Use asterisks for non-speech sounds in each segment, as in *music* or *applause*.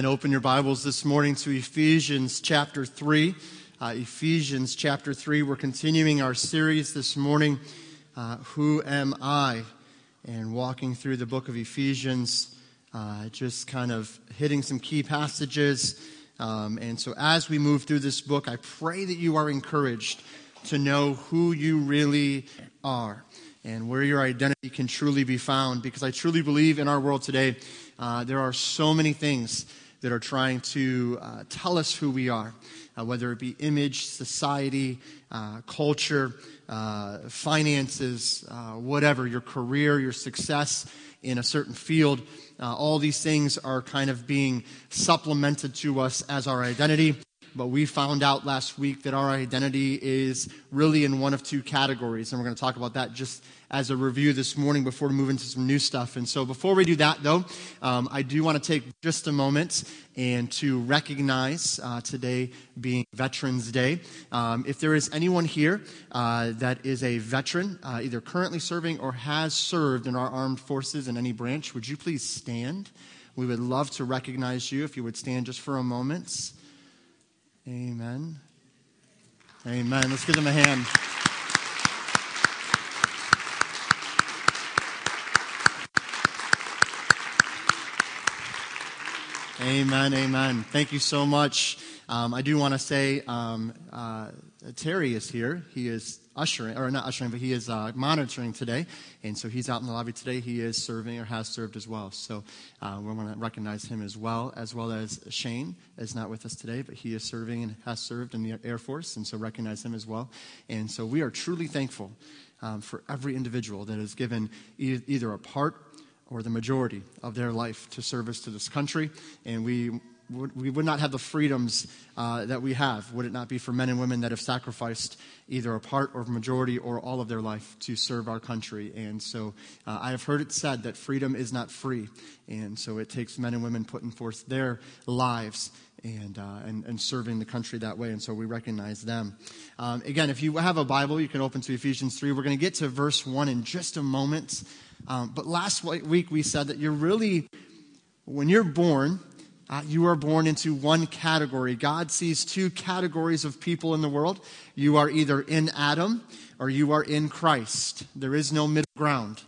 Amen. Open your Bibles this morning to Ephesians chapter 3. Uh, Ephesians chapter 3. We're continuing our series this morning, uh, Who Am I? And walking through the book of Ephesians, uh, just kind of hitting some key passages. Um, and so as we move through this book, I pray that you are encouraged to know who you really are and where your identity can truly be found. Because I truly believe in our world today, uh, there are so many things that are trying to uh, tell us who we are, uh, whether it be image, society, uh, culture, uh, finances, uh, whatever, your career, your success in a certain field. all these things are kind of being supplemented to us as our identity but we found out last week that our identity is really in one of two categories. And we're going to talk about that just as a review this morning before we move into some new stuff. And so before we do that, though, um, I do want to take just a moment and to recognize uh, today being Veterans Day. Um, if there is anyone here uh, that is a veteran, uh, either currently serving or has served in our armed forces in any branch, would you please stand? We would love to recognize you if you would stand just for a moment. Amen. Amen. Let's give them a hand. Amen. Amen. Thank you so much. Um, I do want to say um, uh, Terry is here. He is ushering, or not ushering, but he is uh, monitoring today. And so he's out in the lobby today. He is serving or has served as well. So uh, we want to recognize him as well, as well as Shane is not with us today, but he is serving and has served in the Air Force. And so recognize him as well. And so we are truly thankful um, for every individual that has given e- either a part or the majority of their life to service to this country. And we we would not have the freedoms uh, that we have, would it not be for men and women that have sacrificed either a part or majority or all of their life to serve our country. And so uh, I have heard it said that freedom is not free. And so it takes men and women putting forth their lives and, uh, and, and, serving the country that way. And so we recognize them. Um, again, if you have a Bible, you can open to Ephesians 3. We're going to get to verse 1 in just a moment. Um, but last week we said that you're really, when you're born, uh, you are born into one category. God sees two categories of people in the world. You are either in Adam or you are in Christ. There is no middle ground.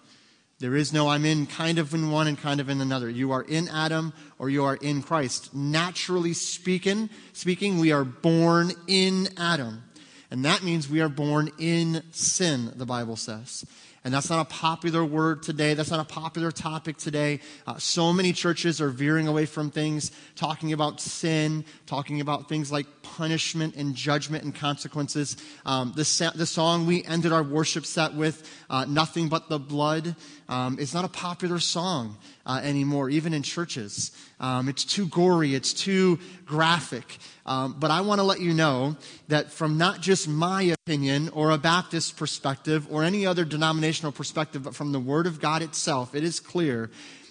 There is no, I'm in kind of in one and kind of in another. You are in Adam or you are in Christ. Naturally speaking, speaking, we are born in Adam. And that means we are born in sin, the Bible says. And that's not a popular word today. That's not a popular topic today. Uh, so many churches are veering away from things, talking about sin, talking about things like punishment and judgment and consequences. Um, the, sa- the song we ended our worship set with, uh, Nothing But the Blood, um, is not a popular song uh, anymore, even in churches. Um, it's too gory, it's too graphic. Um, but I want to let you know that from not just my opinion or a Baptist perspective or any other denominational perspective, but from the Word of God itself, it is clear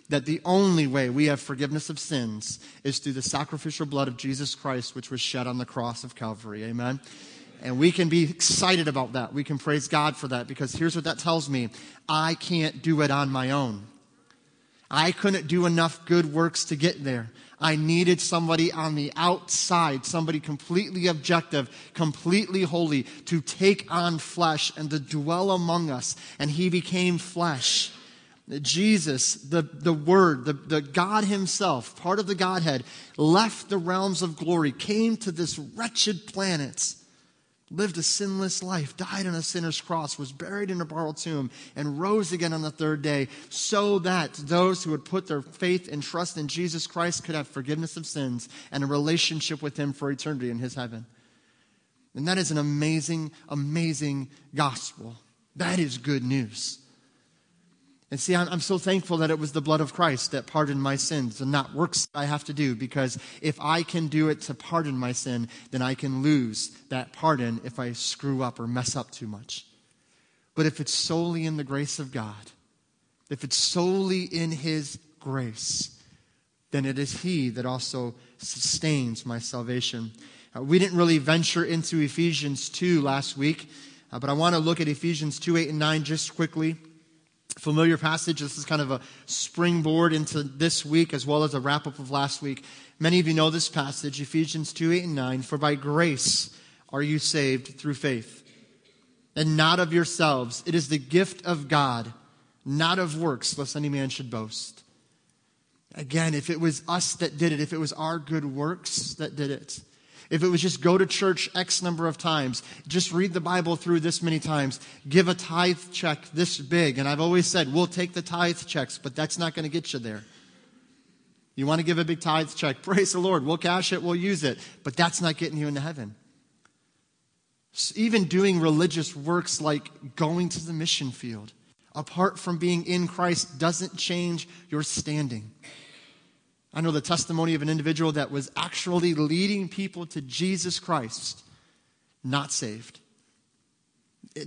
that the only way we have forgiveness of sins is through the sacrificial blood of Jesus Christ, which was shed on the cross of Calvary. Amen. And we can be excited about that. We can praise God for that because here's what that tells me I can't do it on my own. I couldn't do enough good works to get there. I needed somebody on the outside, somebody completely objective, completely holy, to take on flesh and to dwell among us. And he became flesh. Jesus, the, the Word, the, the God Himself, part of the Godhead, left the realms of glory, came to this wretched planet lived a sinless life, died on a sinner's cross, was buried in a borrowed tomb, and rose again on the third day, so that those who would put their faith and trust in Jesus Christ could have forgiveness of sins and a relationship with Him for eternity in His heaven. And that is an amazing, amazing gospel. That is good news. And see, I'm, I'm, so thankful that it was the blood of Christ that pardoned my sins and not works I have to do because if I can do it to pardon my sin, then I can lose that pardon if I screw up or mess up too much. But if it's solely in the grace of God, if it's solely in His grace, then it is He that also sustains my salvation. Uh, we didn't really venture into Ephesians 2 last week, uh, but I want to look at Ephesians 2 8 and 9 just quickly. Familiar passage. This is kind of a springboard into this week as well as a wrap up of last week. Many of you know this passage, Ephesians 2 8 and 9. For by grace are you saved through faith, and not of yourselves. It is the gift of God, not of works, lest any man should boast. Again, if it was us that did it, if it was our good works that did it, if it was just go to church X number of times, just read the Bible through this many times, give a tithe check this big. And I've always said, we'll take the tithe checks, but that's not going to get you there. You want to give a big tithe check, *laughs* praise the Lord. We'll cash it, we'll use it, but that's not getting you into heaven. Even doing religious works like going to the mission field, apart from being in Christ, doesn't change your standing. I know the testimony of an individual that was actually leading people to Jesus Christ, not saved.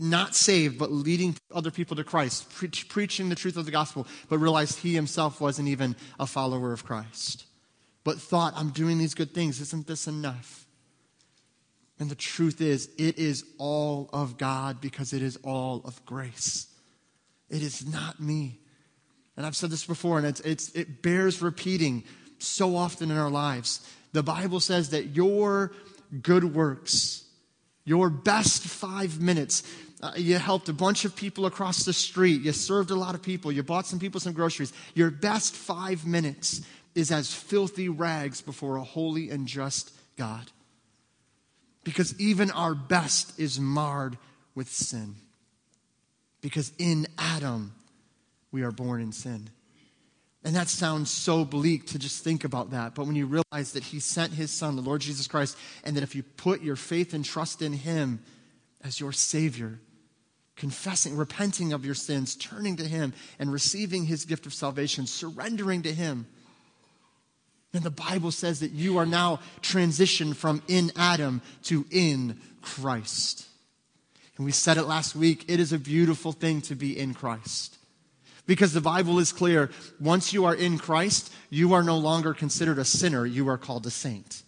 Not saved, but leading other people to Christ, pre- preaching the truth of the gospel, but realized he himself wasn't even a follower of Christ. But thought, I'm doing these good things. Isn't this enough? And the truth is, it is all of God because it is all of grace. It is not me. And I've said this before, and it's, it's, it bears repeating so often in our lives. The Bible says that your good works, your best five minutes, uh, you helped a bunch of people across the street, you served a lot of people, you bought some people some groceries. Your best five minutes is as filthy rags before a holy and just God. Because even our best is marred with sin. Because in Adam, we are born in sin. And that sounds so bleak to just think about that. But when you realize that He sent His Son, the Lord Jesus Christ, and that if you put your faith and trust in Him as your Savior, confessing, repenting of your sins, turning to Him, and receiving His gift of salvation, surrendering to Him, then the Bible says that you are now transitioned from in Adam to in Christ. And we said it last week it is a beautiful thing to be in Christ. Because the Bible is clear once you are in Christ, you are no longer considered a sinner, you are called a saint.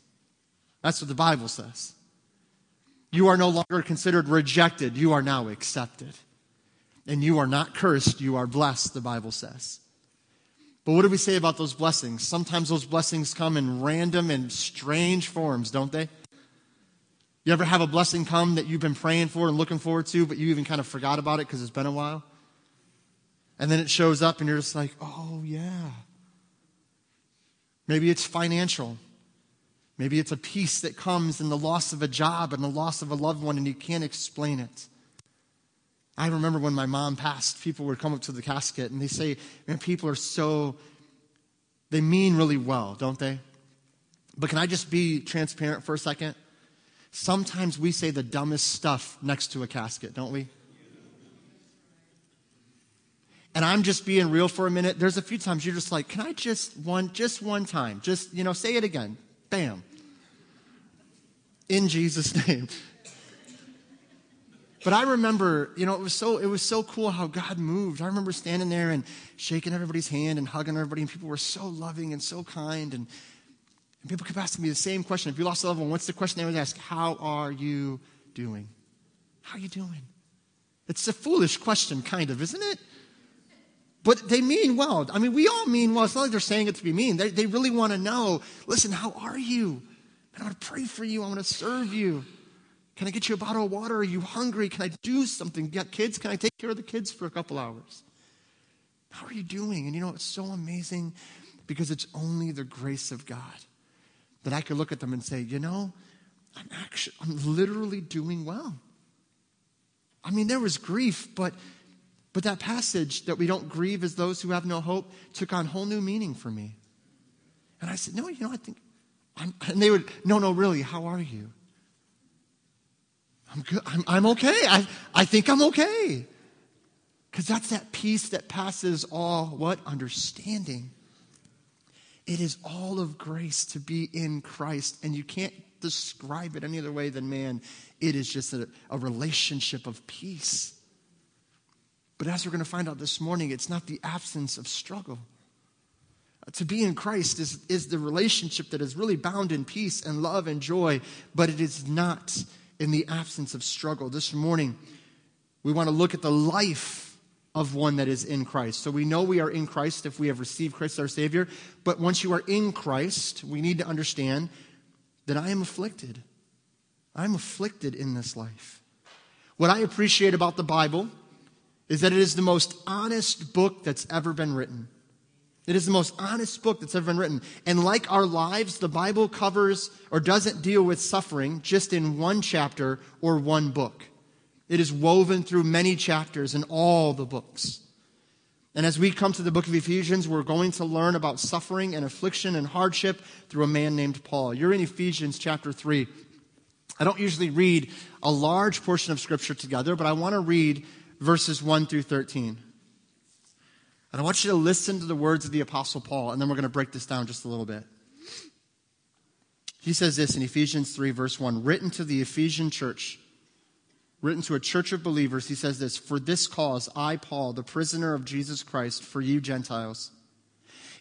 That's what the Bible says. You are no longer considered rejected, you are now accepted. And you are not cursed, you are blessed, the Bible says. But what do we say about those blessings? Sometimes those blessings come in random and strange forms, don't they? You ever have a blessing come that you've been praying for and looking forward to, but you even kind of forgot about it because it's been a while? And then it shows up and you're just like, oh, yeah. Maybe it's financial. Maybe it's a peace that comes in the loss of a job and the loss of a loved one and you can't explain it. I remember when my mom passed, people would come up to the casket and they say, man, people are so, they mean really well, don't they? But can I just be transparent for a second? Sometimes we say the dumbest stuff next to a casket, don't we? And I'm just being real for a minute, there's a few times you're just like, can I just one, just one time, just, you know, say it again. Bam. In Jesus' *laughs* name. But I remember, you know, it was so it was so cool how God moved. I remember standing there and shaking everybody's hand and hugging everybody, and people were so loving and so kind. And, and people kept asking me the same question. If you lost a loved one, what's the question they would ask? How are you doing? How are you doing? It's a foolish question, kind of, isn't it? But they mean well. I mean, we all mean well. It's not like they're saying it to be mean. They, they really want to know listen, how are you? I want to pray for you. I want to serve you. Can I get you a bottle of water? Are you hungry? Can I do something? You got kids? Can I take care of the kids for a couple hours? How are you doing? And you know, it's so amazing because it's only the grace of God that I could look at them and say, you know, I'm actually, I'm literally doing well. I mean, there was grief, but but that passage that we don't grieve as those who have no hope took on whole new meaning for me. And I said, No, you know, I think, I'm, and they would, No, no, really, how are you? I'm good. I'm, I'm okay. I, I think I'm okay. Because that's that peace that passes all what? Understanding. It is all of grace to be in Christ, and you can't describe it any other way than man. It is just a, a relationship of peace. But as we're going to find out this morning, it's not the absence of struggle. Uh, to be in Christ is, is the relationship that is really bound in peace and love and joy, but it is not in the absence of struggle. This morning, we want to look at the life of one that is in Christ. So we know we are in Christ if we have received Christ our Savior. But once you are in Christ, we need to understand that I am afflicted. I'm afflicted in this life. What I appreciate about the Bible is that it is the most honest book that's ever been written. It is the most honest book that's ever been written. And like our lives, the Bible covers or doesn't deal with suffering just in one chapter or one book. It is woven through many chapters in all the books. And as we come to the book of Ephesians, we're going to learn about suffering and affliction and hardship through a man named Paul. You're in Ephesians chapter 3. I don't usually read a large portion of Scripture together, but I want to read verses 1 through 13. And I want you to listen to the words of the Apostle Paul, and then we're going to break this down just a little bit. He says this in Ephesians 3, verse 1 written to the Ephesian church, written to a church of believers, he says this For this cause, I, Paul, the prisoner of Jesus Christ, for you Gentiles.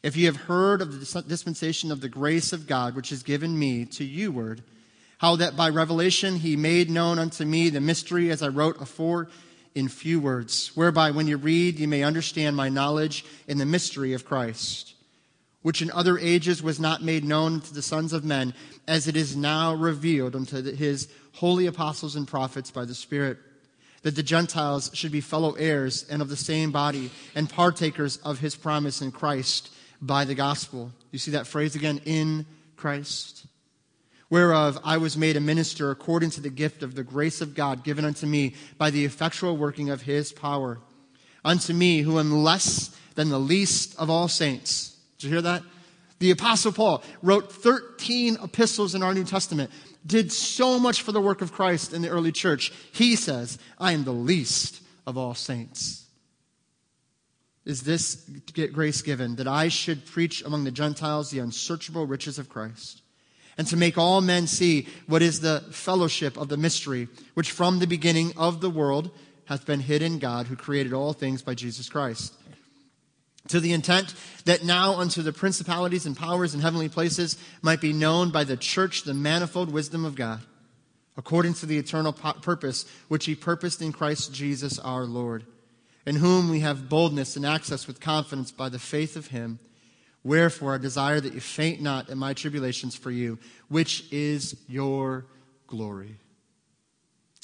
If you have heard of the dispensation of the grace of God, which is given me to you, word, how that by revelation he made known unto me the mystery as I wrote afore in few words, whereby when you read, you may understand my knowledge in the mystery of Christ, which in other ages was not made known to the sons of men, as it is now revealed unto his holy apostles and prophets by the Spirit, that the Gentiles should be fellow heirs and of the same body, and partakers of his promise in Christ by the gospel. You see that phrase again, in Christ? Whereof I was made a minister according to the gift of the grace of God given unto me by the effectual working of his power. Unto me, who am less than the least of all saints. Did you hear that? The Apostle Paul wrote 13 epistles in our New Testament, did so much for the work of Christ in the early church. He says, I am the least of all saints. Is this grace given that I should preach among the Gentiles the unsearchable riches of Christ? And to make all men see what is the fellowship of the mystery, which from the beginning of the world hath been hid in God, who created all things by Jesus Christ. To the intent that now unto the principalities and powers in heavenly places might be known by the church the manifold wisdom of God, according to the eternal purpose which he purposed in Christ Jesus our Lord, in whom we have boldness and access with confidence by the faith of him Wherefore, I desire that you faint not in my tribulations for you, which is your glory.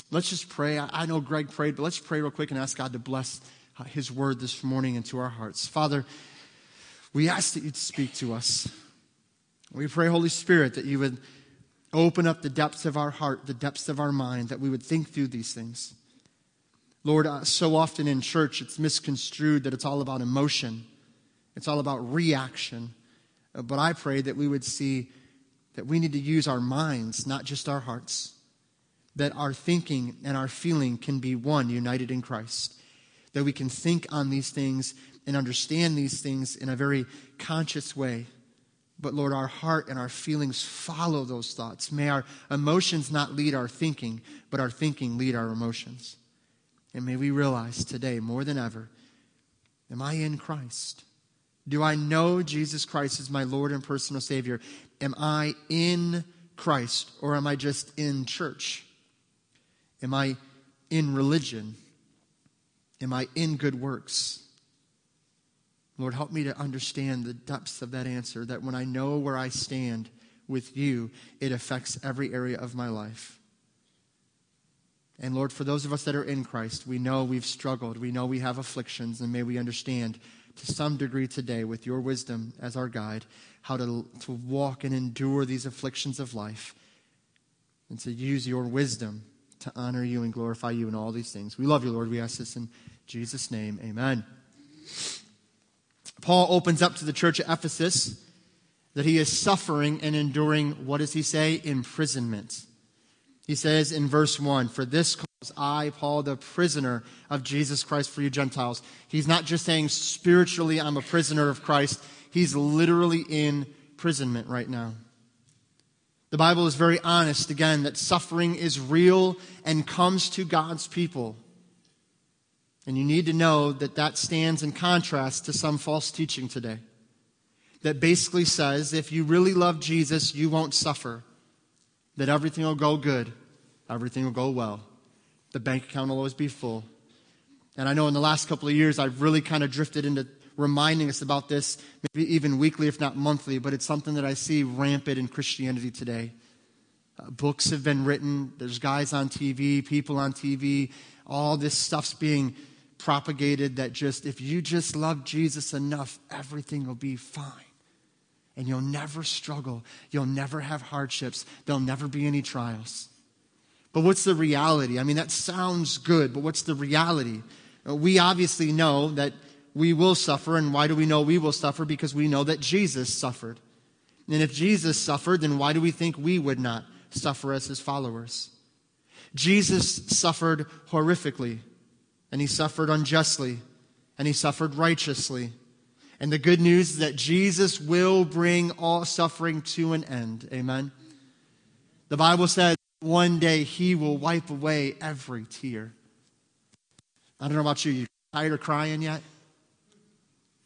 Let's just pray. I know Greg prayed, but let's pray real quick and ask God to bless uh, his word this morning into our hearts. Father, we ask that you'd speak to us. We pray, Holy Spirit, that you would open up the depths of our heart, the depths of our mind, that we would think through these things. Lord, uh, so often in church it's misconstrued that it's all about emotion. It's all about reaction. Uh, but I pray that we would see that we need to use our minds, not just our hearts. That our thinking and our feeling can be one, united in Christ. That we can think on these things and understand these things in a very conscious way. But Lord, our heart and our feelings follow those thoughts. May our emotions not lead our thinking, but our thinking lead our emotions. And may we realize today, more than ever, am I in Christ? Do I know Jesus Christ as my Lord and personal Savior? Am I in Christ or am I just in church? Am I in religion? Am I in good works? Lord, help me to understand the depths of that answer, that when I know where I stand with you, it affects every area of my life. And Lord, for those of us that are in Christ, we know we've struggled. We know we have afflictions, and may we understand to some degree today with your wisdom as our guide how to, to walk and endure these afflictions of life and to use your wisdom to honor you and glorify you in all these things. We love you, Lord. We ask this in Jesus' name. Amen. Paul opens up to the church at Ephesus that he is suffering and enduring, what does he say? Imprisonment. He says in verse 1 For this I, Paul, the prisoner of Jesus Christ for you Gentiles. He's not just saying spiritually I'm a prisoner of Christ, he's literally in imprisonment right now. The Bible is very honest again that suffering is real and comes to God's people. And you need to know that that stands in contrast to some false teaching today that basically says if you really love Jesus, you won't suffer, that everything will go good everything will go well. The bank account will always be full. And I know in the last couple of years, I've really kind of drifted into reminding us about this, maybe even weekly, if not monthly, but it's something that I see rampant in Christianity today. Uh, books have been written, there's guys on TV, people on TV, all this stuff's being propagated that just, if you just love Jesus enough, everything will be fine. And you'll never struggle. You'll never have hardships. There'll never be any trials. But what's the reality? I mean, that sounds good, but what's the reality? Uh, we obviously know that we will suffer. And why do we know we will suffer? Because we know that Jesus suffered. And if Jesus suffered, then why do we think we would not suffer as his followers? Jesus suffered horrifically, and he suffered unjustly, and he suffered righteously. And the good news is that Jesus will bring all suffering to an end. Amen. The Bible says one day he will wipe away every tear. I don't know about you. You tired of crying yet?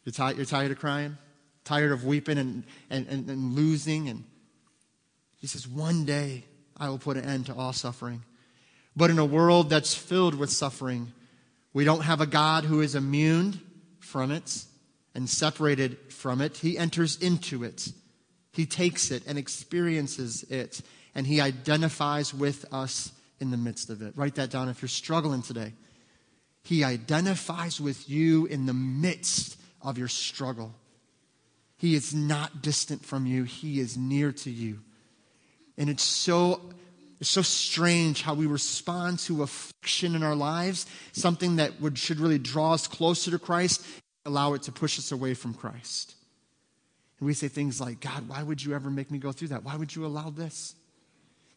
You're, tired, you're tired of crying? Tired of weeping and, and, and, and losing? And he says, One day I will put an end to all suffering. But in a world that's filled with suffering, we don't have a God who is immune from it and separated from it. He enters into it, He takes it and experiences it, and He identifies with us in the midst of it. Write that down if you're struggling today. He identifies with you in the midst of your struggle. He is not distant from you, He is near to you. And it's so, it's so strange how we respond to affliction in our lives, something that would, should really draw us closer to Christ, allow it to push us away from Christ. And we say things like, God, why would you ever make me go through that? Why would you allow this?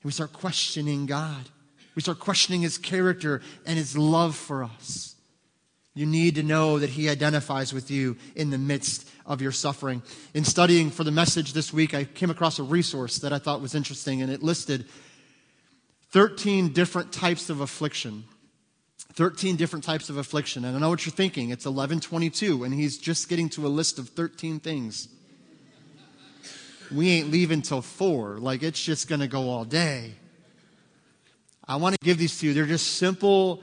And we start questioning God. We start questioning his character and his love for us. You need to know that He identifies with you in the midst of your suffering. In studying for the message this week, I came across a resource that I thought was interesting, and it listed 13 different types of affliction. 13 different types of affliction. And I know what you're thinking. It's 1122, and he's just getting to a list of 13 things. We ain't leaving till 4. Like, it's just going to go all day. I want to give these to you. They're just simple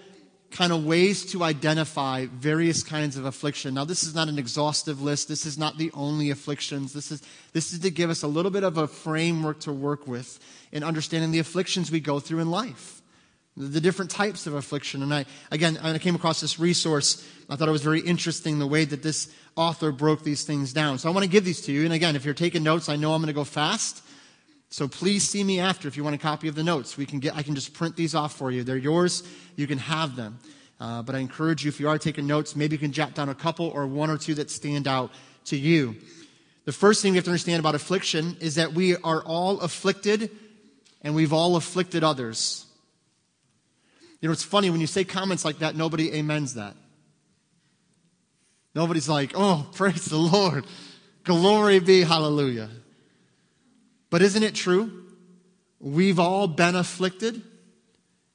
kind of ways to identify various kinds of affliction. Now, this is not an exhaustive list. This is not the only afflictions. This is, this is to give us a little bit of a framework to work with in understanding the afflictions we go through in life, the different types of affliction. And I, again, I came across this resource. I thought it was very interesting the way that this author broke these things down. So I want to give these to you. And again, if you're taking notes, I know I'm going to go fast. So please see me after if you want a copy of the notes. We can get, I can just print these off for you. They're yours. You can have them. Uh, but I encourage you, if you are taking notes, maybe you can jot down a couple or one or two that stand out to you. The first thing we have to understand about affliction is that we are all afflicted and we've all afflicted others. You know, it's funny when you say comments like that, nobody amens that. Nobody's like, oh, *laughs* praise the Lord. Glory be, hallelujah. But isn't it true? We've all been afflicted,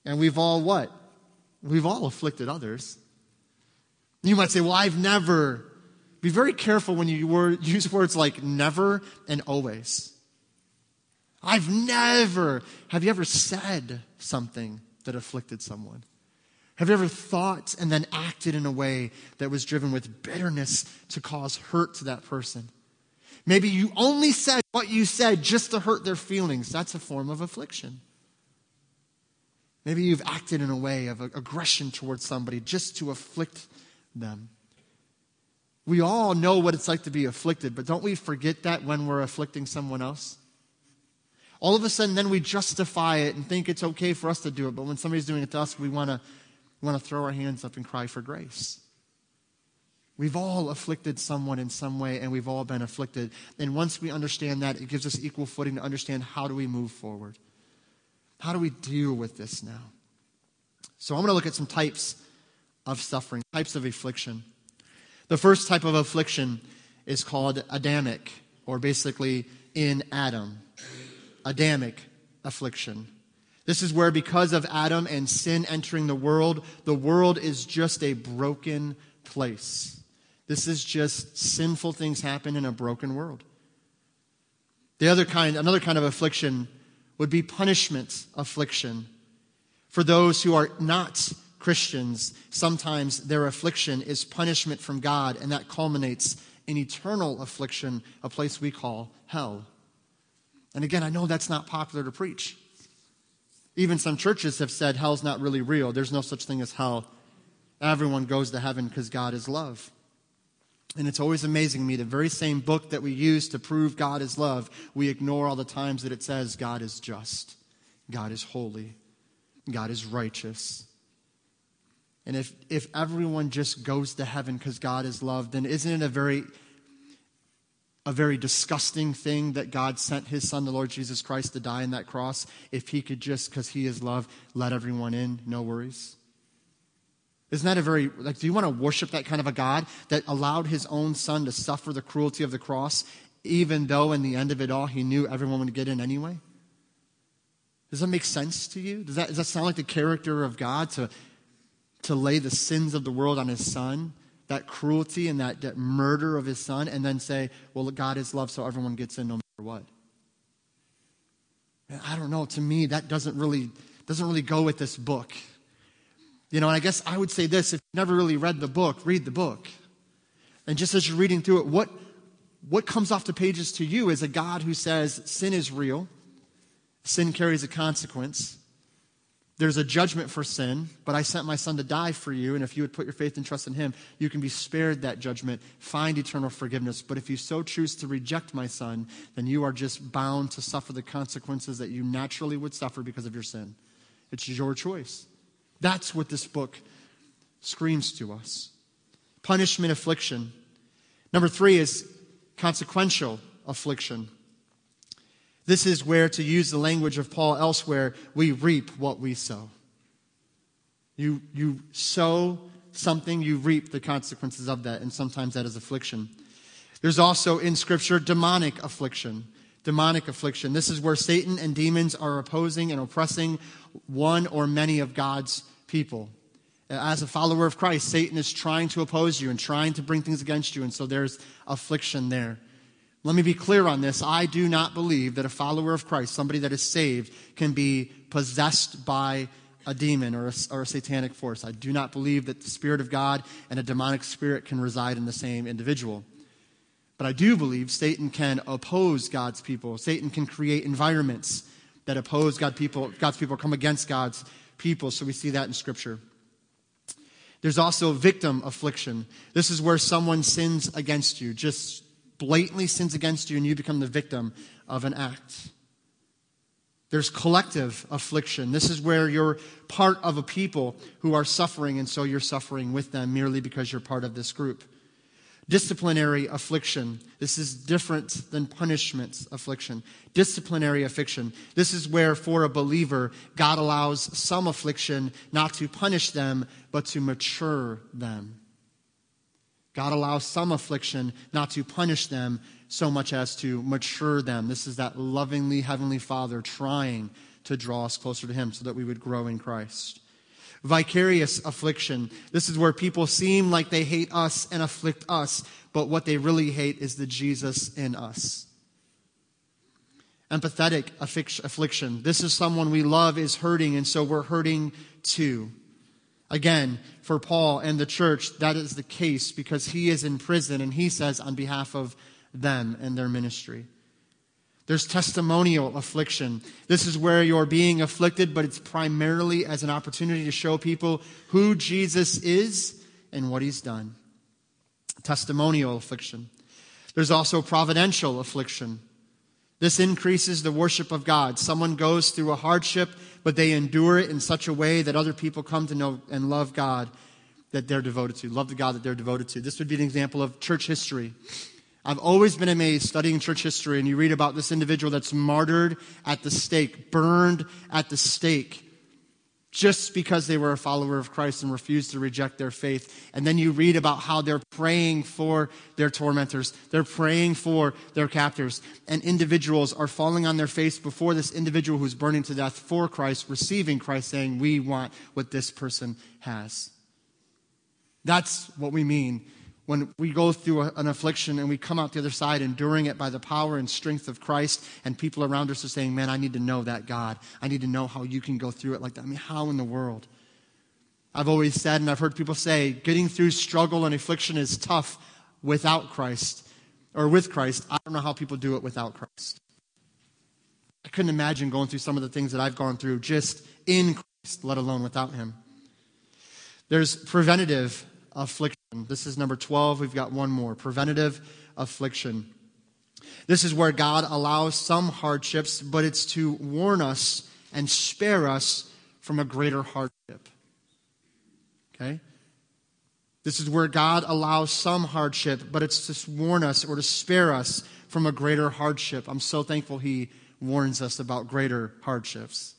and we've all what? We've all afflicted others. You might say, well, I've never. Be very careful when you *laughs* use words like never and always. I've never. Have you ever said something that afflicted someone? Have you ever thought and then acted in a way that was driven with bitterness to cause hurt to that person? Maybe you only said what you said just to hurt their feelings. That's a form of affliction. Maybe you've acted in a way of aggression towards somebody just to afflict them. We all know what it's like to be afflicted, but don't we forget that when we're afflicting someone else? All of a sudden, then we justify it and think it's okay for us to do it, but when somebody's doing it to us, we want to want to throw our hands up and cry for grace. We've all afflicted someone in some way, and we've all been afflicted. And once we understand that, it gives us equal footing to understand how do we move forward. How do we deal with this now? So I'm going to look at some types of suffering, types of affliction. The first type of affliction is called Adamic, or basically in Adam. Adamic affliction. This is where, because of Adam and sin entering the world, the world is just a broken place. This is just sinful things happen in a broken world. The other kind, another kind of affliction would be punishment affliction for those who are not Christians, sometimes their affliction is punishment from God, and that culminates in eternal affliction, a place we call hell. And again, I know that's not popular to preach. Even some churches have said hell's not really real. There's no such thing as hell. Everyone goes to heaven because God is love. And it's always amazing to me the very same book that we use to prove God is love, we ignore all the times that it says God is just, God is holy, God is righteous. And if, if everyone just goes to heaven because God is love, then isn't it a very a very disgusting thing that God sent his son, the Lord Jesus Christ, to die on that cross if he could just, because he is love, let everyone in, no worries? Isn't that a very, like, do you want to worship that kind of a God that allowed his own son to suffer the cruelty of the cross, even though in the end of it all he knew everyone would get in anyway? Does that make sense to you? Does that, does that sound like the character of God to, to lay the sins of the world on his son that cruelty and that, that murder of his son and then say, well, God is love, so everyone gets in no matter what. And I don't know. To me, that doesn't really, doesn't really go with this book. You know, and I guess I would say this if you've never really read the book, read the book. And just as you're reading through it, what, what comes off the pages to you is a God who says sin is real, sin carries a consequence, there's a judgment for sin, but I sent my son to die for you, and if you would put your faith and trust in him, you can be spared that judgment, find eternal forgiveness. But if you so choose to reject my son, then you are just bound to suffer the consequences that you naturally would suffer because of your sin. It's your choice. That's what this book screams to us punishment, affliction. Number three is consequential affliction. This is where, to use the language of Paul elsewhere, we reap what we sow. You, you sow something, you reap the consequences of that, and sometimes that is affliction. There's also in Scripture demonic affliction. Demonic affliction. This is where Satan and demons are opposing and oppressing one or many of God's people. As a follower of Christ, Satan is trying to oppose you and trying to bring things against you, and so there's affliction there. Let me be clear on this. I do not believe that a follower of Christ, somebody that is saved, can be possessed by a demon or a, or a, satanic force. I do not believe that the Spirit of God and a demonic spirit can reside in the same individual. But I do believe Satan can oppose God's people. Satan can create environments that oppose God people, God's people, come against God's people. So we see that in Scripture. There's also victim affliction. This is where someone sins against you, just blatantly sins against you and you become the victim of an act. There's collective affliction. This is where you're part of a people who are suffering, and so you're suffering with them merely because you're part of this group. Disciplinary affliction. This is different than punishment affliction. Disciplinary affliction. This is where, for a believer, God allows some affliction not to punish them, but to mature them. God allows some affliction not to punish them so much as to mature them. This is that lovingly Heavenly Father trying to draw us closer to Him so that we would grow in Christ. Vicarious affliction. This is where people seem like they hate us and afflict us, but what they really hate is the Jesus in us. Empathetic affliction. This is someone we love is hurting, and so we're hurting too. Again, for Paul and the church, that is the case because he is in prison and he says on behalf of them and their ministry. There's testimonial affliction. This is where you're being afflicted, but it's primarily as an opportunity to show people who Jesus is and what he's done. Testimonial affliction. There's also providential affliction. This increases the worship of God. Someone goes through a hardship, but they endure it in such a way that other people come to know and love God that they're devoted to, love the God that they're devoted to. This would be an example of church history. I've always been amazed studying church history, and you read about this individual that's martyred at the stake, burned at the stake just because they were a follower of Christ and refused to reject their faith. And then you read about how they're praying for their tormentors, they're praying for their captors, and individuals are falling on their face before this individual who's burning to death for Christ, receiving Christ, saying, We want what this person has. That's what we mean when we go through an affliction and we come out the other side enduring it by the power and strength of Christ, and people around us are saying, Man, I need to know that God. I need to know how you can go through it like that. I mean, how in the world? I've always said, and I've heard people say, getting through struggle and affliction is tough without Christ or with Christ. I don't know how people do it without Christ. I couldn't imagine going through some of the things that I've gone through just in Christ, let alone without Him. There's preventative affliction. This is number 12. We've got one more preventative affliction. This is where God allows some hardships, but it's to warn us and spare us from a greater hardship. Okay? This is where God allows some hardship, but it's to warn us or to spare us from a greater hardship. I'm so thankful He warns us about greater hardships.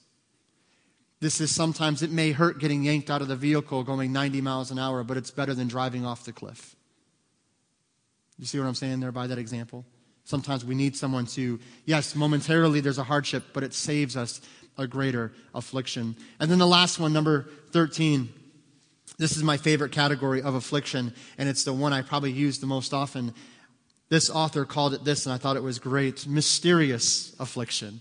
This is sometimes, it may hurt getting yanked out of the vehicle going 90 miles an hour, but it's better than driving off the cliff. You see what I'm saying there by that example? Sometimes we need someone to, yes, momentarily there's a hardship, but it saves us a greater affliction. And then the last one, number 13. This is my favorite category of affliction, and it's the one I probably use the most often. This author called it this, and I thought it was great mysterious affliction.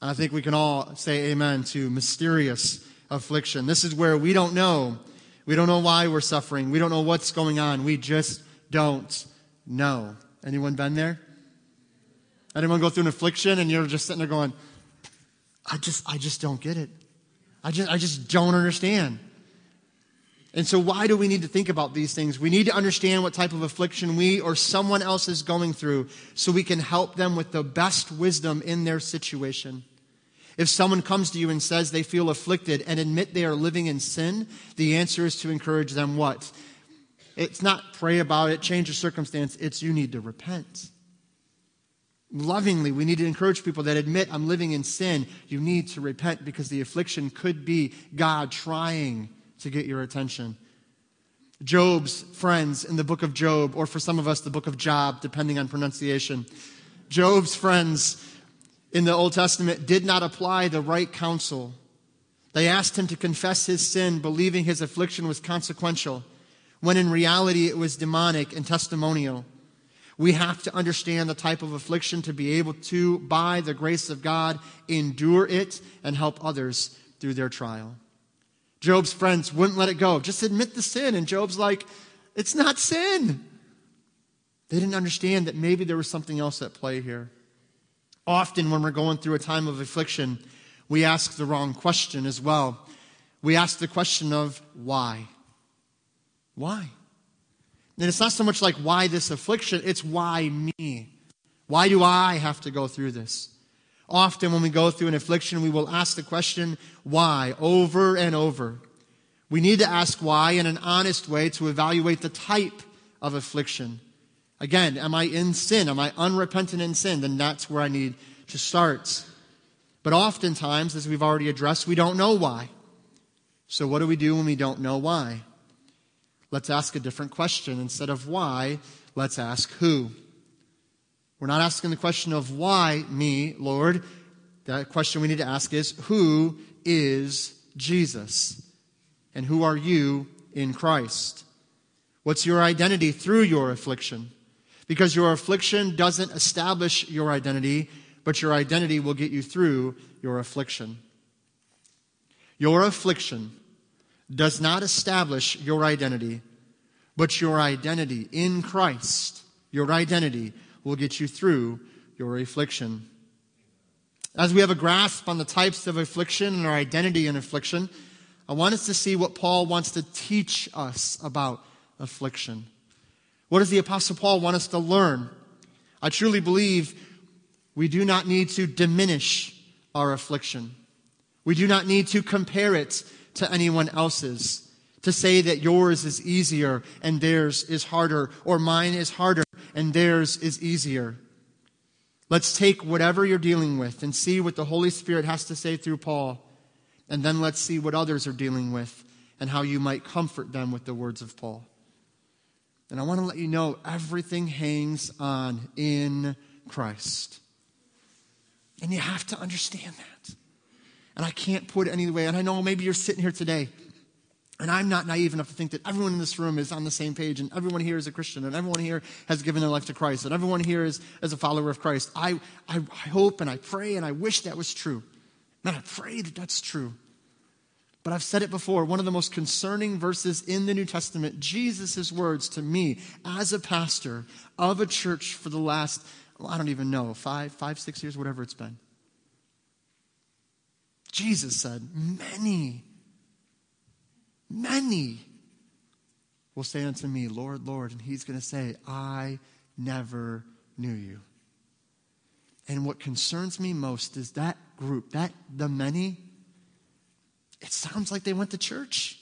And I think we can all say amen to mysterious affliction. This is where we don't know. We don't know why we're suffering. We don't know what's going on. We just don't know. Anyone been there? Anyone go through an affliction and you're just sitting there going, I just, I just don't get it. I just, I just don't understand. And so, why do we need to think about these things? We need to understand what type of affliction we or someone else is going through so we can help them with the best wisdom in their situation. If someone comes to you and says they feel afflicted and admit they are living in sin, the answer is to encourage them what? It's not pray about it, change your circumstance. It's you need to repent. Lovingly, we need to encourage people that admit I'm living in sin. You need to repent because the affliction could be God trying to get your attention. Job's friends in the book of Job, or for some of us, the book of Job, depending on pronunciation. Job's friends in the Old Testament did not apply the right counsel. They asked him to confess his sin, believing his affliction was consequential when in reality it was demonic and testimonial. We have to understand the type of affliction to be able to, by the grace of God, endure it and help others through their trial. Job's friends wouldn't let it go. Just admit the sin. And Job's like, it's not sin. They didn't understand that maybe there was something else at play here. Often, when we're going through a time of affliction, we ask the wrong question as well. We ask the question of why. Why? And it's not so much like why this affliction, it's why me. Why do I have to go through this? Often, when we go through an affliction, we will ask the question, why, over and over. We need to ask why in an honest way to evaluate the type of affliction. Again, am I in sin? Am I unrepentant in sin? Then that's where I need to start. But oftentimes, as we've already addressed, we don't know why. So, what do we do when we don't know why? Let's ask a different question. Instead of why, let's ask who. We're not asking the question of why me, Lord. The question we need to ask is who is Jesus? And who are you in Christ? What's your identity through your affliction? Because your affliction doesn't establish your identity, but your identity will get you through your affliction. Your affliction does not establish your identity, but your identity in Christ, your identity will get you through your affliction. As we have a grasp on the types of affliction and our identity in affliction, I want us to see what Paul wants to teach us about affliction. What does the Apostle Paul want us to learn? I truly believe we do not need to diminish our affliction. We do not need to compare it to anyone else's. To say that yours is easier and theirs is harder, or mine is harder and theirs is easier. Let's take whatever you're dealing with and see what the Holy Spirit has to say through Paul. And then let's see what others are dealing with and how you might comfort them with the words of Paul. And I want to let you know everything hangs on in Christ. And you have to understand that. And I can't put it any way. And I know maybe you're sitting here today, and I'm not naive enough to think that everyone in this room is on the same page, and everyone here is a Christian, and everyone here has given their life to Christ, and everyone here is, is a follower of Christ. I, I, I hope and I pray and I wish that was true. And I pray that that's true. But I've said it before one of the most concerning verses in the New Testament, Jesus' words to me as a pastor of a church for the last, well, I don't even know, five, five, six years, whatever it's been. Jesus said, Many, many will say unto me, Lord, Lord. And he's going to say, I never knew you. And what concerns me most is that group, that the many, it sounds like they went to church.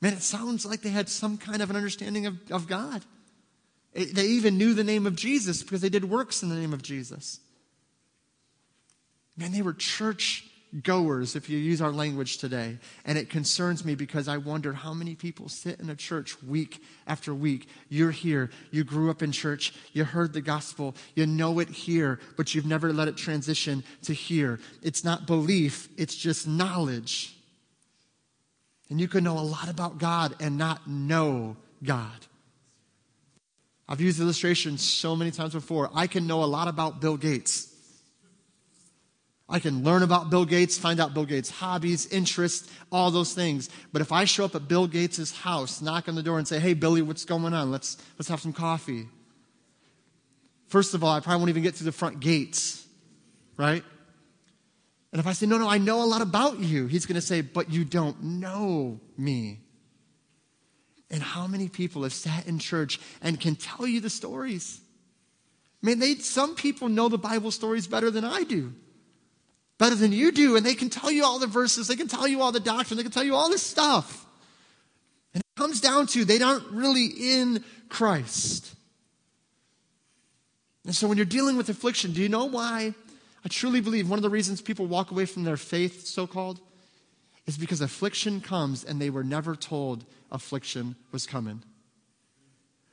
Man, it sounds like they had some kind of an understanding of, of God. It, they even knew the name of Jesus because they did works in the name of Jesus. Man, they were church goers, if you use our language today. And it concerns me because I wonder how many people sit in a church week after week. You're here, you grew up in church, you heard the gospel, you know it here, but you've never let it transition to here. It's not belief, it's just knowledge. And you can know a lot about God and not know God. I've used illustrations so many times before. I can know a lot about Bill Gates I can learn about Bill Gates, find out Bill Gates' hobbies, interests, all those things. But if I show up at Bill Gates' house, knock on the door and say, hey, Billy, what's going on? Let's, let's have some coffee. First of all, I probably won't even get through the front gates, right? And if I say, no, no, I know a lot about you, he's going to say, but you don't know me. And how many people have sat in church and can tell you the stories? I mean, they, some people know the Bible stories better than I do better than you do, and they can tell you all the verses, they can tell you all the doctrine, they can tell you all this stuff. And it comes down to they aren't really in Christ. And so when you're dealing with affliction, do you know why? I truly believe one of the reasons people walk away from their faith, so called, is because affliction comes and they were never told affliction was coming.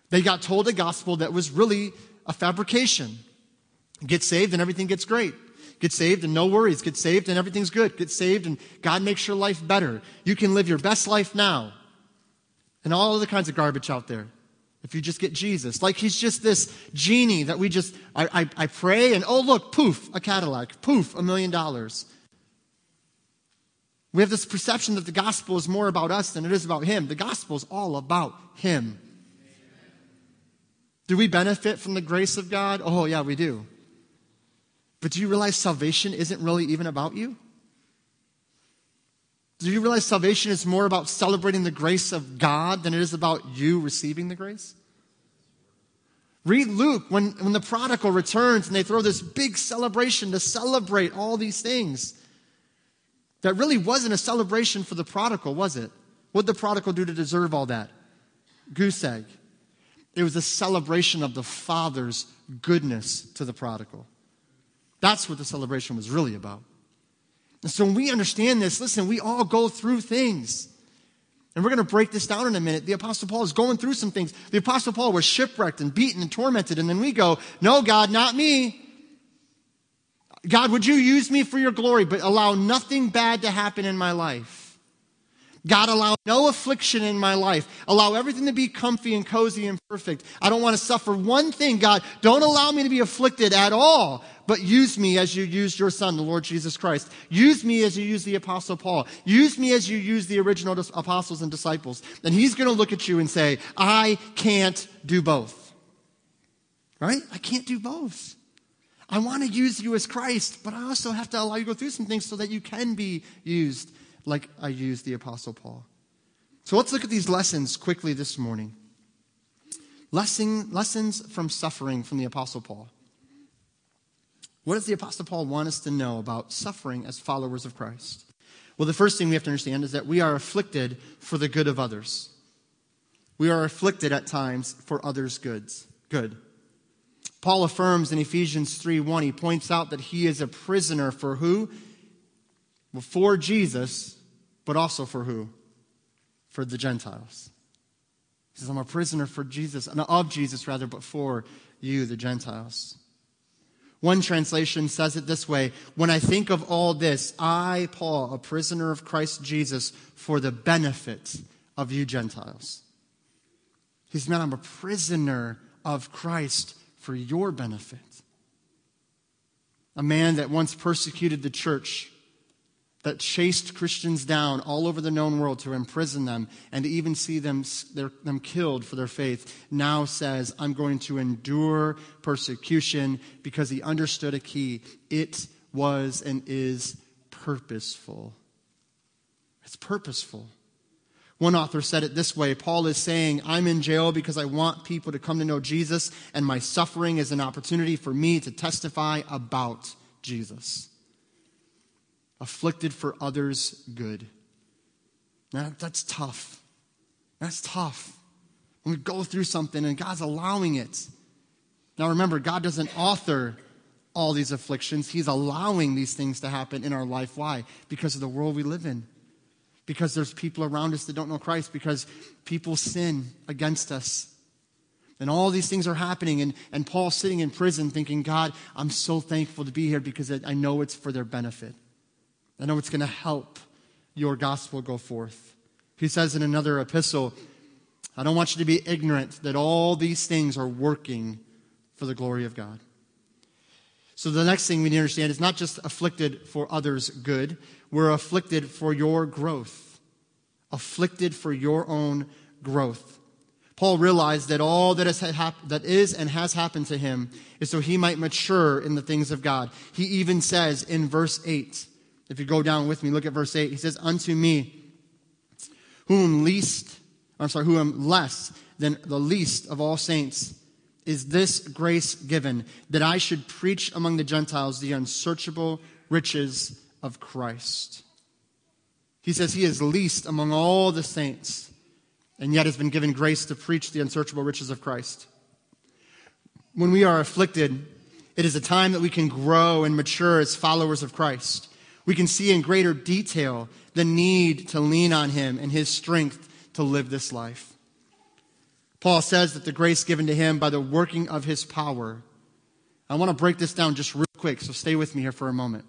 They got told a gospel that was really a fabrication. Get saved and everything gets great. Get saved and no worries. Get saved and everything's good. Get saved and God makes your life better. You can live your best life now. And all other kinds of garbage out there. If you just get Jesus. Like he's just this genie that we just, I, I, I pray and oh, look, poof, a Cadillac. Poof, a million dollars. We have this perception that the gospel is more about us than it is about him. The gospel is all about him. Do we benefit from the grace of God? Oh, yeah, we do. But do you realize salvation isn't really even about you? Do you realize salvation is more about celebrating the grace of God than it is about you receiving the grace? Read Luke when, when the prodigal returns and they throw this big celebration to celebrate all these things. That really wasn't a celebration for the prodigal, was it? What did the prodigal do to deserve all that? Goose egg. It was a celebration of the father's goodness to the prodigal. That's what the celebration was really about. And so when we understand this, listen, we all go through things. And we're going to break this down in a minute. The Apostle Paul is going through some things. The Apostle Paul was shipwrecked and beaten and tormented. And then we go, No, God, not me. God, would you use me for your glory, but allow nothing bad to happen in my life? God, allow no affliction in my life. Allow everything to be comfy and cozy and perfect. I don't want to suffer one thing, God. Don't allow me to be afflicted at all but use me as you used your son, the Lord Jesus Christ. Use me as you use the apostle Paul. Use me as you use the original apostles and disciples. And he's going to look at you and say, I can't do both. Right? I can't do both. I want to use you as Christ, but I also have to allow you to go through some things so that you can be used like I used the apostle Paul. So let's look at these lessons quickly this morning. Lesson, lessons from suffering from the apostle Paul. What does the Apostle Paul want us to know about suffering as followers of Christ? Well, the first thing we have to understand is that we are afflicted for the good of others. We are afflicted at times for others' goods. Good. Paul affirms in Ephesians 3 1, he points out that he is a prisoner for who? Well, for Jesus, but also for who? For the Gentiles. He says, I'm a prisoner for Jesus, and of Jesus rather, but for you, the Gentiles. One translation says it this way When I think of all this, I, Paul, a prisoner of Christ Jesus, for the benefit of you Gentiles. He's man, I'm a prisoner of Christ for your benefit. A man that once persecuted the church, that chased Christians down all over the known world to imprison them and to even see them, them killed for their faith, now says, I'm going to endure persecution because he understood a key. It was and is purposeful. It's purposeful. One author said it this way Paul is saying, I'm in jail because I want people to come to know Jesus, and my suffering is an opportunity for me to testify about Jesus afflicted for others' good. Now, that's tough. That's tough. When we go through something and God's allowing it. Now, remember, God doesn't author all these afflictions, He's allowing these things to happen in our life. Why? Because of the world we live in. Because there's people around us that don't know Christ, because people sin against us. And all these things are happening, and, and Paul's sitting in prison thinking, God, I'm so thankful to be here because I know it's for their benefit. I know it's going to help your gospel go forth. He says in another epistle, I don't want you to be ignorant that all these things are working for the glory of God. So the next thing we need to understand is not just afflicted for others' good, we're afflicted for your growth. Afflicted for your own growth. Paul realized that all that is, that is and has happened to him is so he might mature in the things of God. He even says in verse 8, if you go down with me, look at verse 8. He says, Unto me, whom least, I'm sorry, who am less than the least of all saints, is this grace given, that I should preach among the Gentiles the unsearchable riches of Christ. He says he is least among all the saints, and yet has been given grace to preach the unsearchable riches of Christ. When we are afflicted, it is a time that we can grow and mature as followers of Christ we can see in greater detail the need to lean on Him and His strength to live this life. Paul says that the grace given to him by the working of His power. I want to break this down just real quick, so stay with me here for a moment.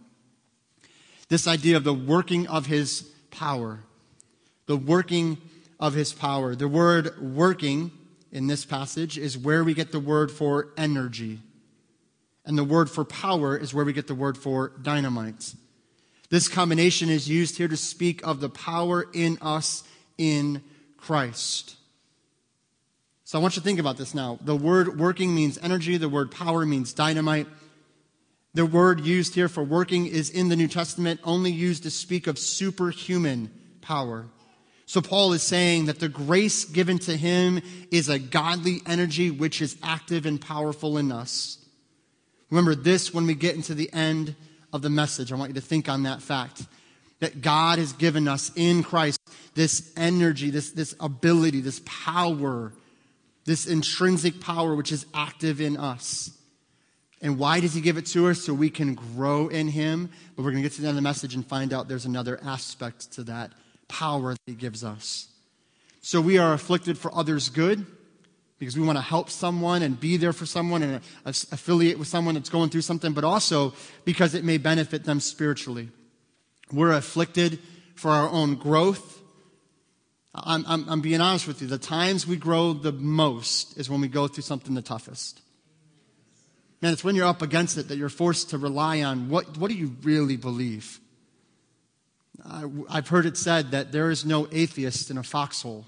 This idea of the working of His power. The working of His power. The word working in this passage is where we get the word for energy. And the word for power is where we get the word for dynamite. This combination is used here to speak of the power in us in Christ. So I want you to think about this now. The word working means energy, the word power means dynamite. The word used here for working is in the New Testament only used to speak of superhuman power. So Paul is saying that the grace given to him is a godly energy which is active and powerful in us. Remember this when we get into the end of the message. I want you to think on that fact that God has given us in Christ this energy, this, this ability, this power, this intrinsic power which is active in us. And why does He give it to us? So we can grow in Him. But we're going to get to the end of the message and find out there's another aspect to that power that He gives us. So we are afflicted for others' good because we want to help someone and be there for someone and uh, affiliate with someone that's going through something, but also because it may benefit them spiritually. We're afflicted for our own growth. I'm, I'm, I'm being honest with you. The times we grow the most is when we go through something the toughest. Man, it's when you're up against it that you're forced to rely on what, what do you really believe? I, I've heard it said that there is no atheist in a foxhole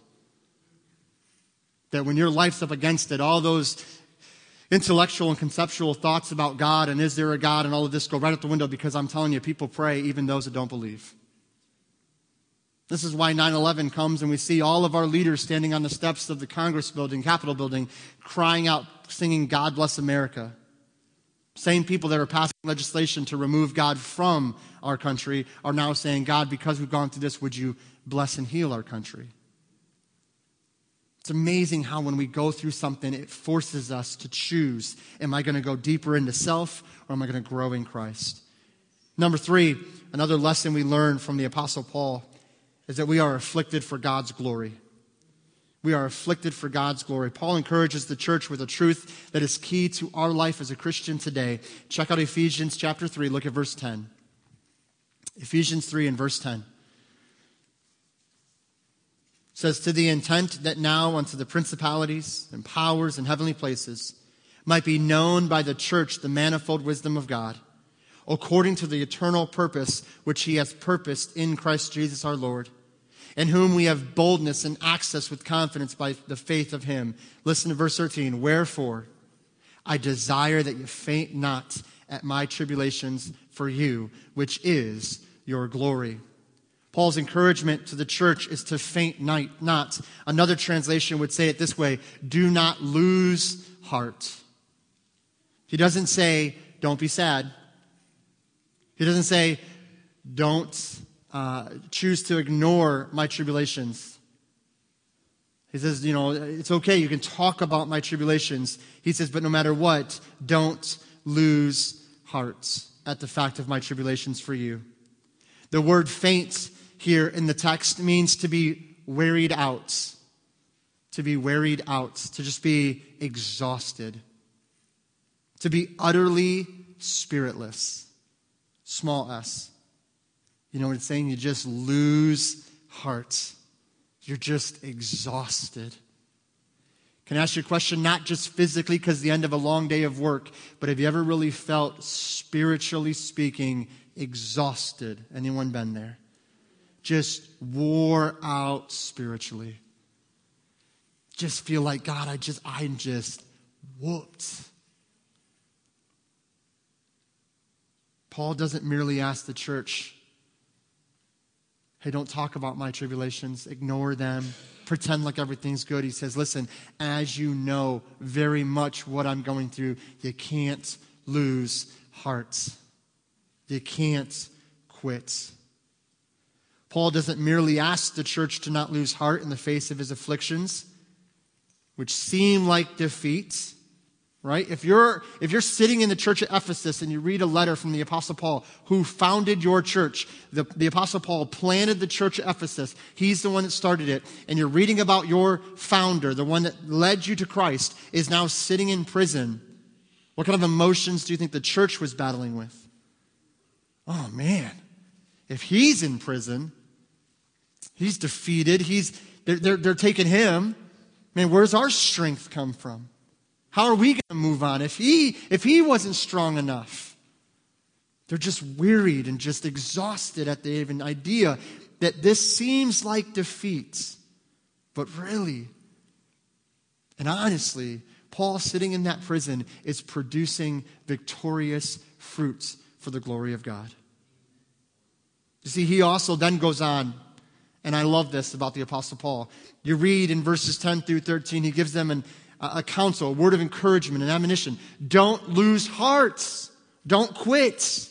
that when your life's up against it, all those intellectual and conceptual thoughts about God and is there a God and all of this go right out the window because I'm telling you, people pray, even those that don't believe. This is why 9 11 comes and we see all of our leaders standing on the steps of the Congress building, Capitol building, crying out, singing, God bless America. Same people that are passing legislation to remove God from our country are now saying, God, because we've gone through this, would you bless and heal our country? It's amazing how when we go through something, it forces us to choose Am I going to go deeper into self or am I going to grow in Christ? Number three, another lesson we learn from the Apostle Paul is that we are afflicted for God's glory. We are afflicted for God's glory. Paul encourages the church with a truth that is key to our life as a Christian today. Check out Ephesians chapter 3, look at verse 10. Ephesians 3 and verse 10 says, To the intent that now unto the principalities and powers in heavenly places might be known by the church the manifold wisdom of God, according to the eternal purpose which he has purposed in Christ Jesus our Lord, in whom we have boldness and access with confidence by the faith of him. Listen to verse 13. Wherefore, I desire that you faint not at my tribulations for you, which is your glory. Paul's encouragement to the church is to faint not. Another translation would say it this way do not lose heart. He doesn't say, don't be sad. He doesn't say, don't uh, choose to ignore my tribulations. He says, you know, it's okay, you can talk about my tribulations. He says, but no matter what, don't lose heart at the fact of my tribulations for you. The word faint here in the text means to be wearied out. To be wearied out, to just be exhausted, to be utterly spiritless. Small s. You know what it's saying? You just lose heart. You're just exhausted. Can I ask you a question? Not just physically because the end of a long day of work, but have you ever really felt, spiritually speaking, exhausted? Anyone been there? Just wore out spiritually. Just feel like, God, I just, I'm just whooped. Paul doesn't merely ask the church, hey, don't talk about my tribulations, ignore them pretend like everything's good. He says, Listen, as you know very much what I'm going through, you can't lose hearts. You can't quit. Paul doesn't merely ask the church to not lose heart in the face of his afflictions, which seem like defeats right? If you're, if you're sitting in the church at Ephesus and you read a letter from the Apostle Paul, who founded your church, the, the Apostle Paul planted the church at Ephesus. He's the one that started it. And you're reading about your founder, the one that led you to Christ, is now sitting in prison. What kind of emotions do you think the church was battling with? Oh, man. If he's in prison, he's defeated, he's, they're, they're, they're taking him. Man, where's our strength come from? How are we going to move on if he, if he wasn't strong enough? They're just wearied and just exhausted at the even idea that this seems like defeat. But really, and honestly, Paul sitting in that prison is producing victorious fruits for the glory of God. You see, he also then goes on, and I love this about the Apostle Paul. You read in verses 10 through 13, he gives them an a counsel, a word of encouragement, an admonition. Don't lose hearts. Don't quit.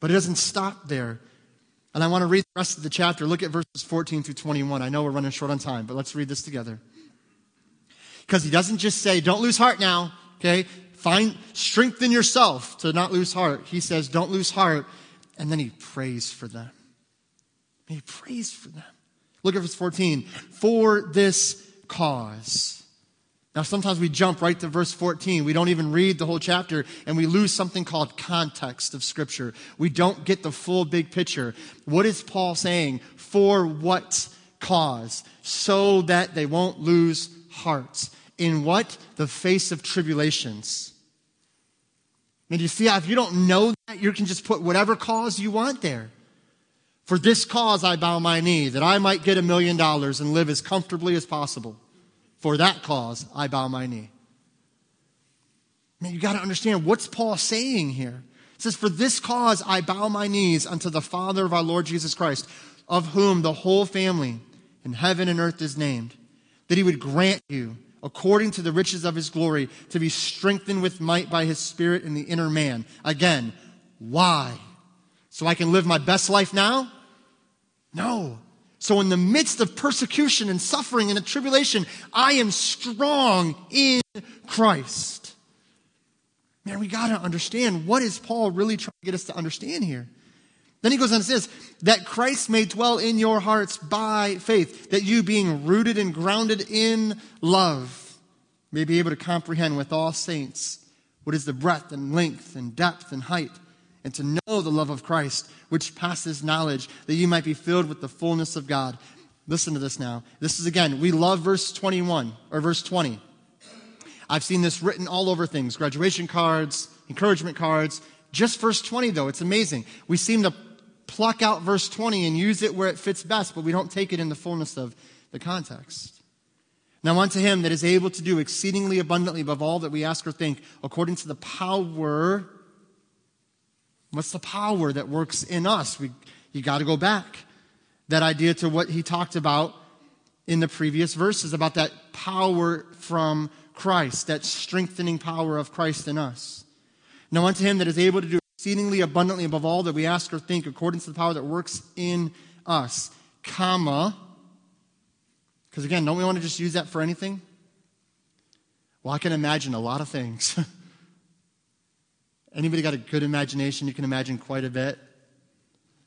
But it doesn't stop there. And I want to read the rest of the chapter. Look at verses 14 through 21. I know we're running short on time, but let's read this together. Because he doesn't just say, don't lose heart now, okay? Find, strengthen yourself to not lose heart. He says, don't lose heart. And then he prays for them. He prays for them. Look at verse 14. For this cause. Now, sometimes we jump right to verse 14. We don't even read the whole chapter and we lose something called context of Scripture. We don't get the full big picture. What is Paul saying? For what cause? So that they won't lose hearts. In what? The face of tribulations. I mean, you see if you don't know that, you can just put whatever cause you want there. For this cause I bow my knee, that I might get a million dollars and live as comfortably as possible. For that cause, I bow my knee. Man, you got to understand what's Paul saying here. It says, For this cause I bow my knees unto the Father of our Lord Jesus Christ, of whom the whole family in heaven and earth is named, that he would grant you, according to the riches of his glory, to be strengthened with might by his Spirit in the inner man. Again, why? So I can live my best life now? No. So, in the midst of persecution and suffering and tribulation, I am strong in Christ. Man, we got to understand what is Paul really trying to get us to understand here. Then he goes on and says, that Christ may dwell in your hearts by faith, that you being rooted and grounded in love may be able to comprehend with all saints what is the breadth and length and depth and height and to know the love of Christ, which passes knowledge, that you might be filled with the fullness of God. Listen to this now. This is again, we love verse 21 or verse 20. I've seen this written all over things graduation cards, encouragement cards, just verse 20, though. It's amazing. We seem to pluck out verse 20 and use it where it fits best, but we don't take it in the fullness of the context. Now, unto him that is able to do exceedingly abundantly above all that we ask or think, according to the power. What's the power that works in us? We, you got to go back. That idea to what he talked about in the previous verses about that power from Christ, that strengthening power of Christ in us. Now, unto him that is able to do exceedingly abundantly above all that we ask or think, according to the power that works in us, comma. Because again, don't we want to just use that for anything? Well, I can imagine a lot of things. *laughs* Anybody got a good imagination? You can imagine quite a bit.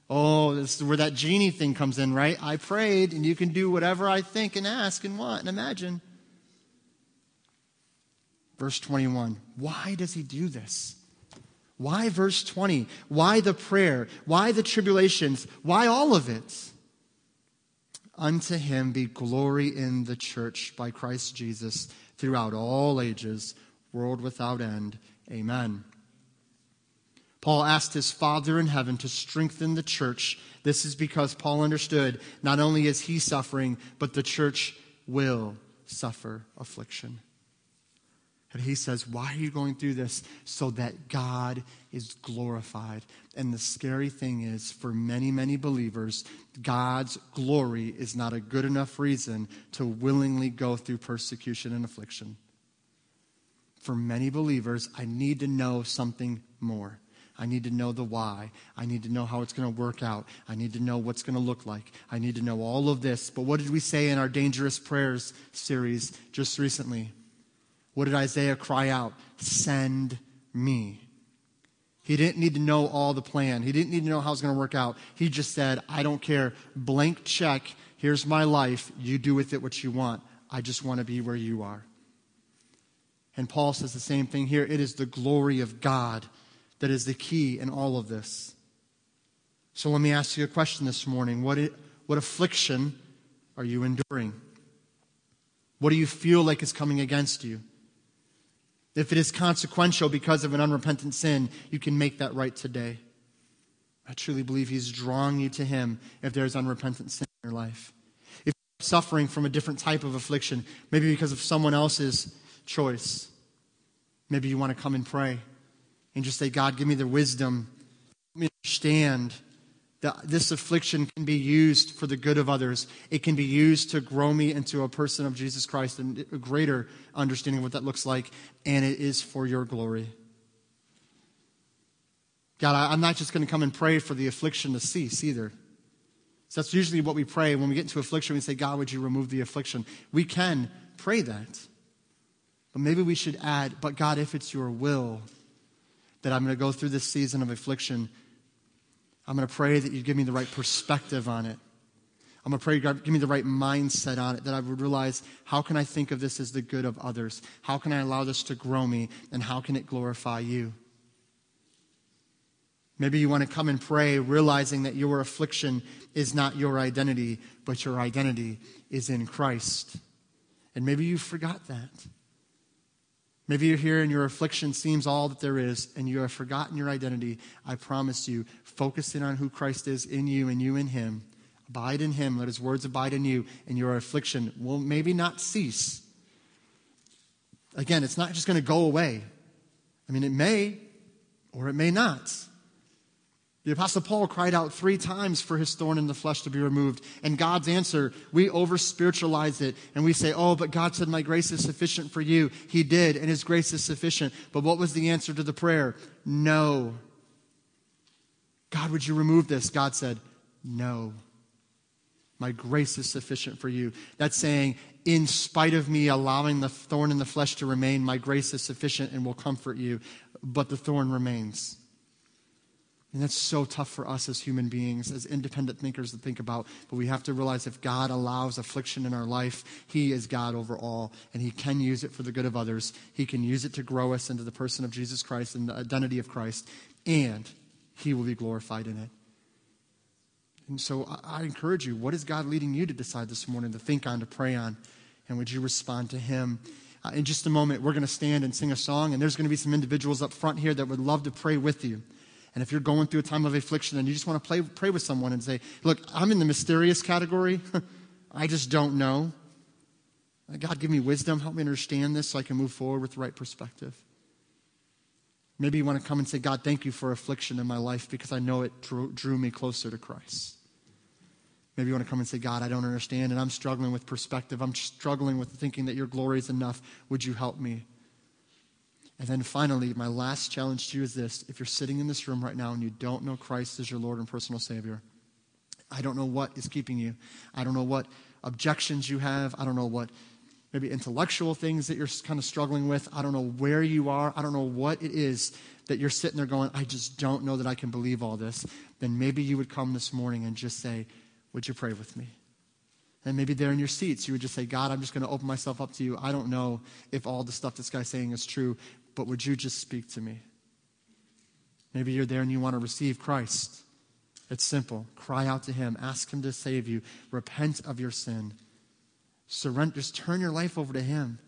Oh, this is where that genie thing comes in, right? I prayed, and you can do whatever I think and ask and want and imagine. Verse 21. Why does he do this? Why verse 20? Why the prayer? Why the tribulations? Why all of it? Unto him be glory in the church by Christ Jesus throughout all ages, world without end. Amen. Paul asked his Father in heaven to strengthen the church. This is because Paul understood not only is he suffering, but the church will suffer affliction. And he says, Why are you going through this? So that God is glorified. And the scary thing is, for many, many believers, God's glory is not a good enough reason to willingly go through persecution and affliction. For many believers, I need to know something more. I need to know the why. I need to know how it's going to work out. I need to know what's going to look like. I need to know all of this. But what did we say in our Dangerous Prayers series just recently? What did Isaiah cry out? Send me. He didn't need to know all the plan. He didn't need to know how it's going to work out. He just said, I don't care. Blank check. Here's my life. You do with it what you want. I just want to be where you are. And Paul says the same thing here. It is the glory of God that is the key in all of this. So let me ask you a question this morning. What, it, what affliction are you enduring? What do you feel like is coming against you? If it is consequential because of an unrepentant sin, you can make that right today. I truly believe He's drawing you to Him if there's unrepentant sin in your life. If you're suffering from a different type of affliction, maybe because of someone else's choice, maybe you want to come and pray and just say, God, give me the wisdom, let me understand that this affliction can be used for the good of others. It can be used to grow me into a person of Jesus Christ and a greater understanding of what that looks like, and it is for your glory. God, I'm not just going to come and pray for the affliction to cease either. So that's usually what we pray when we get into affliction. We say, God, would you remove the affliction? We can pray that. But maybe we should add, but God, if it's your will that I'm going to go through this season of affliction, I'm going to pray that you give me the right perspective on it. I'm going to pray, God, give me the right mindset on it, that I would realize how can I think of this as the good of others? How can I allow this to grow me? And how can it glorify you? Maybe you want to come and pray, realizing that your affliction is not your identity, but your identity is in Christ. And maybe you forgot that. Maybe you're here and your affliction seems all that there is, and you have forgotten your identity. I promise you, focus in on who Christ is in you and you in Him. Abide in Him. Let His words abide in you, and your affliction will maybe not cease. Again, it's not just going to go away. I mean, it may or it may not. The Apostle Paul cried out three times for his thorn in the flesh to be removed. And God's answer, we over spiritualize it and we say, oh, but God said, my grace is sufficient for you. He did, and his grace is sufficient. But what was the answer to the prayer? No. God, would you remove this? God said, no. My grace is sufficient for you. That's saying, in spite of me allowing the thorn in the flesh to remain, my grace is sufficient and will comfort you. But the thorn remains. And that's so tough for us as human beings, as independent thinkers to think about. But we have to realize if God allows affliction in our life, He is God over all, and He can use it for the good of others. He can use it to grow us into the person of Jesus Christ and the identity of Christ, and He will be glorified in it. And so I, I encourage you what is God leading you to decide this morning, to think on, to pray on? And would you respond to Him? Uh, in just a moment, we're going to stand and sing a song, and there's going to be some individuals up front here that would love to pray with you. And if you're going through a time of affliction and you just want to play, pray with someone and say, Look, I'm in the mysterious category. *laughs* I just don't know. God, give me wisdom. Help me understand this so I can move forward with the right perspective. Maybe you want to come and say, God, thank you for affliction in my life because I know it drew, drew me closer to Christ. Maybe you want to come and say, God, I don't understand and I'm struggling with perspective. I'm struggling with thinking that your glory is enough. Would you help me? And then finally, my last challenge to you is this if you're sitting in this room right now and you don't know Christ as your Lord and personal Savior, I don't know what is keeping you. I don't know what objections you have. I don't know what maybe intellectual things that you're kind of struggling with. I don't know where you are. I don't know what it is that you're sitting there going, I just don't know that I can believe all this. Then maybe you would come this morning and just say, Would you pray with me? And maybe there in your seats, you would just say, God, I'm just going to open myself up to you. I don't know if all the stuff this guy's saying is true, but would you just speak to me? Maybe you're there and you want to receive Christ. It's simple. Cry out to Him, ask Him to save you, repent of your sin. Surrender, just turn your life over to Him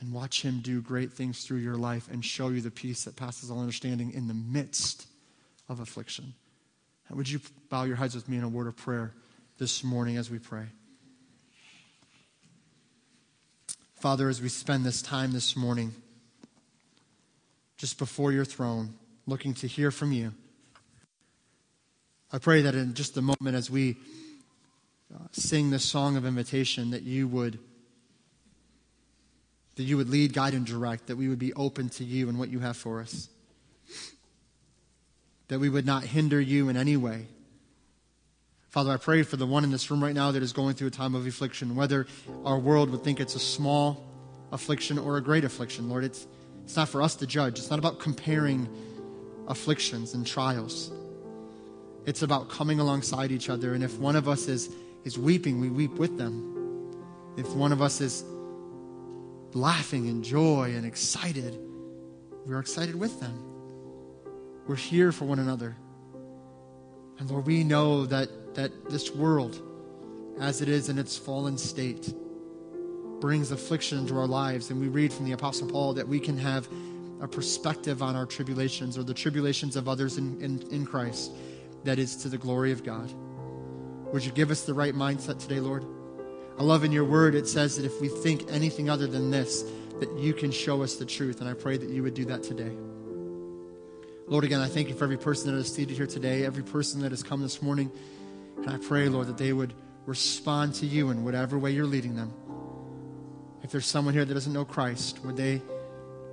and watch Him do great things through your life and show you the peace that passes all understanding in the midst of affliction. would you bow your heads with me in a word of prayer this morning as we pray? Father, as we spend this time this morning, just before your throne, looking to hear from you. I pray that in just a moment as we uh, sing this song of invitation that you would that you would lead, guide and direct, that we would be open to you and what you have for us. That we would not hinder you in any way. Father, I pray for the one in this room right now that is going through a time of affliction, whether our world would think it's a small affliction or a great affliction. Lord, it's it's not for us to judge. It's not about comparing afflictions and trials. It's about coming alongside each other. And if one of us is, is weeping, we weep with them. If one of us is laughing in joy and excited, we're excited with them. We're here for one another. And Lord, we know that, that this world, as it is in its fallen state, brings affliction into our lives. And we read from the Apostle Paul that we can have a perspective on our tribulations or the tribulations of others in, in, in Christ that is to the glory of God. Would you give us the right mindset today, Lord? I love in your word, it says that if we think anything other than this, that you can show us the truth. And I pray that you would do that today. Lord, again, I thank you for every person that is seated here today, every person that has come this morning. And I pray, Lord, that they would respond to you in whatever way you're leading them. If there's someone here that doesn't know Christ, would they,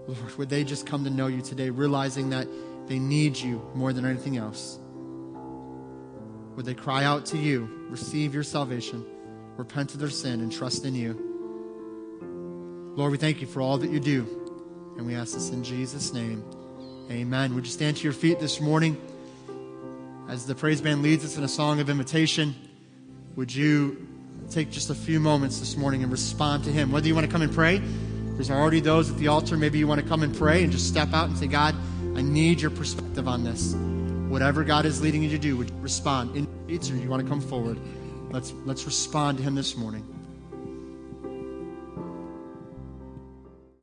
Lord, would they just come to know you today, realizing that they need you more than anything else? Would they cry out to you, receive your salvation, repent of their sin, and trust in you? Lord, we thank you for all that you do. And we ask this in Jesus' name. Amen. Would you stand to your feet this morning as the praise band leads us in a song of invitation? Would you take just a few moments this morning and respond to Him. Whether you want to come and pray, there's already those at the altar. Maybe you want to come and pray and just step out and say, God, I need your perspective on this. Whatever God is leading you to do, would you respond in or you want to come forward? Let's let's respond to Him this morning.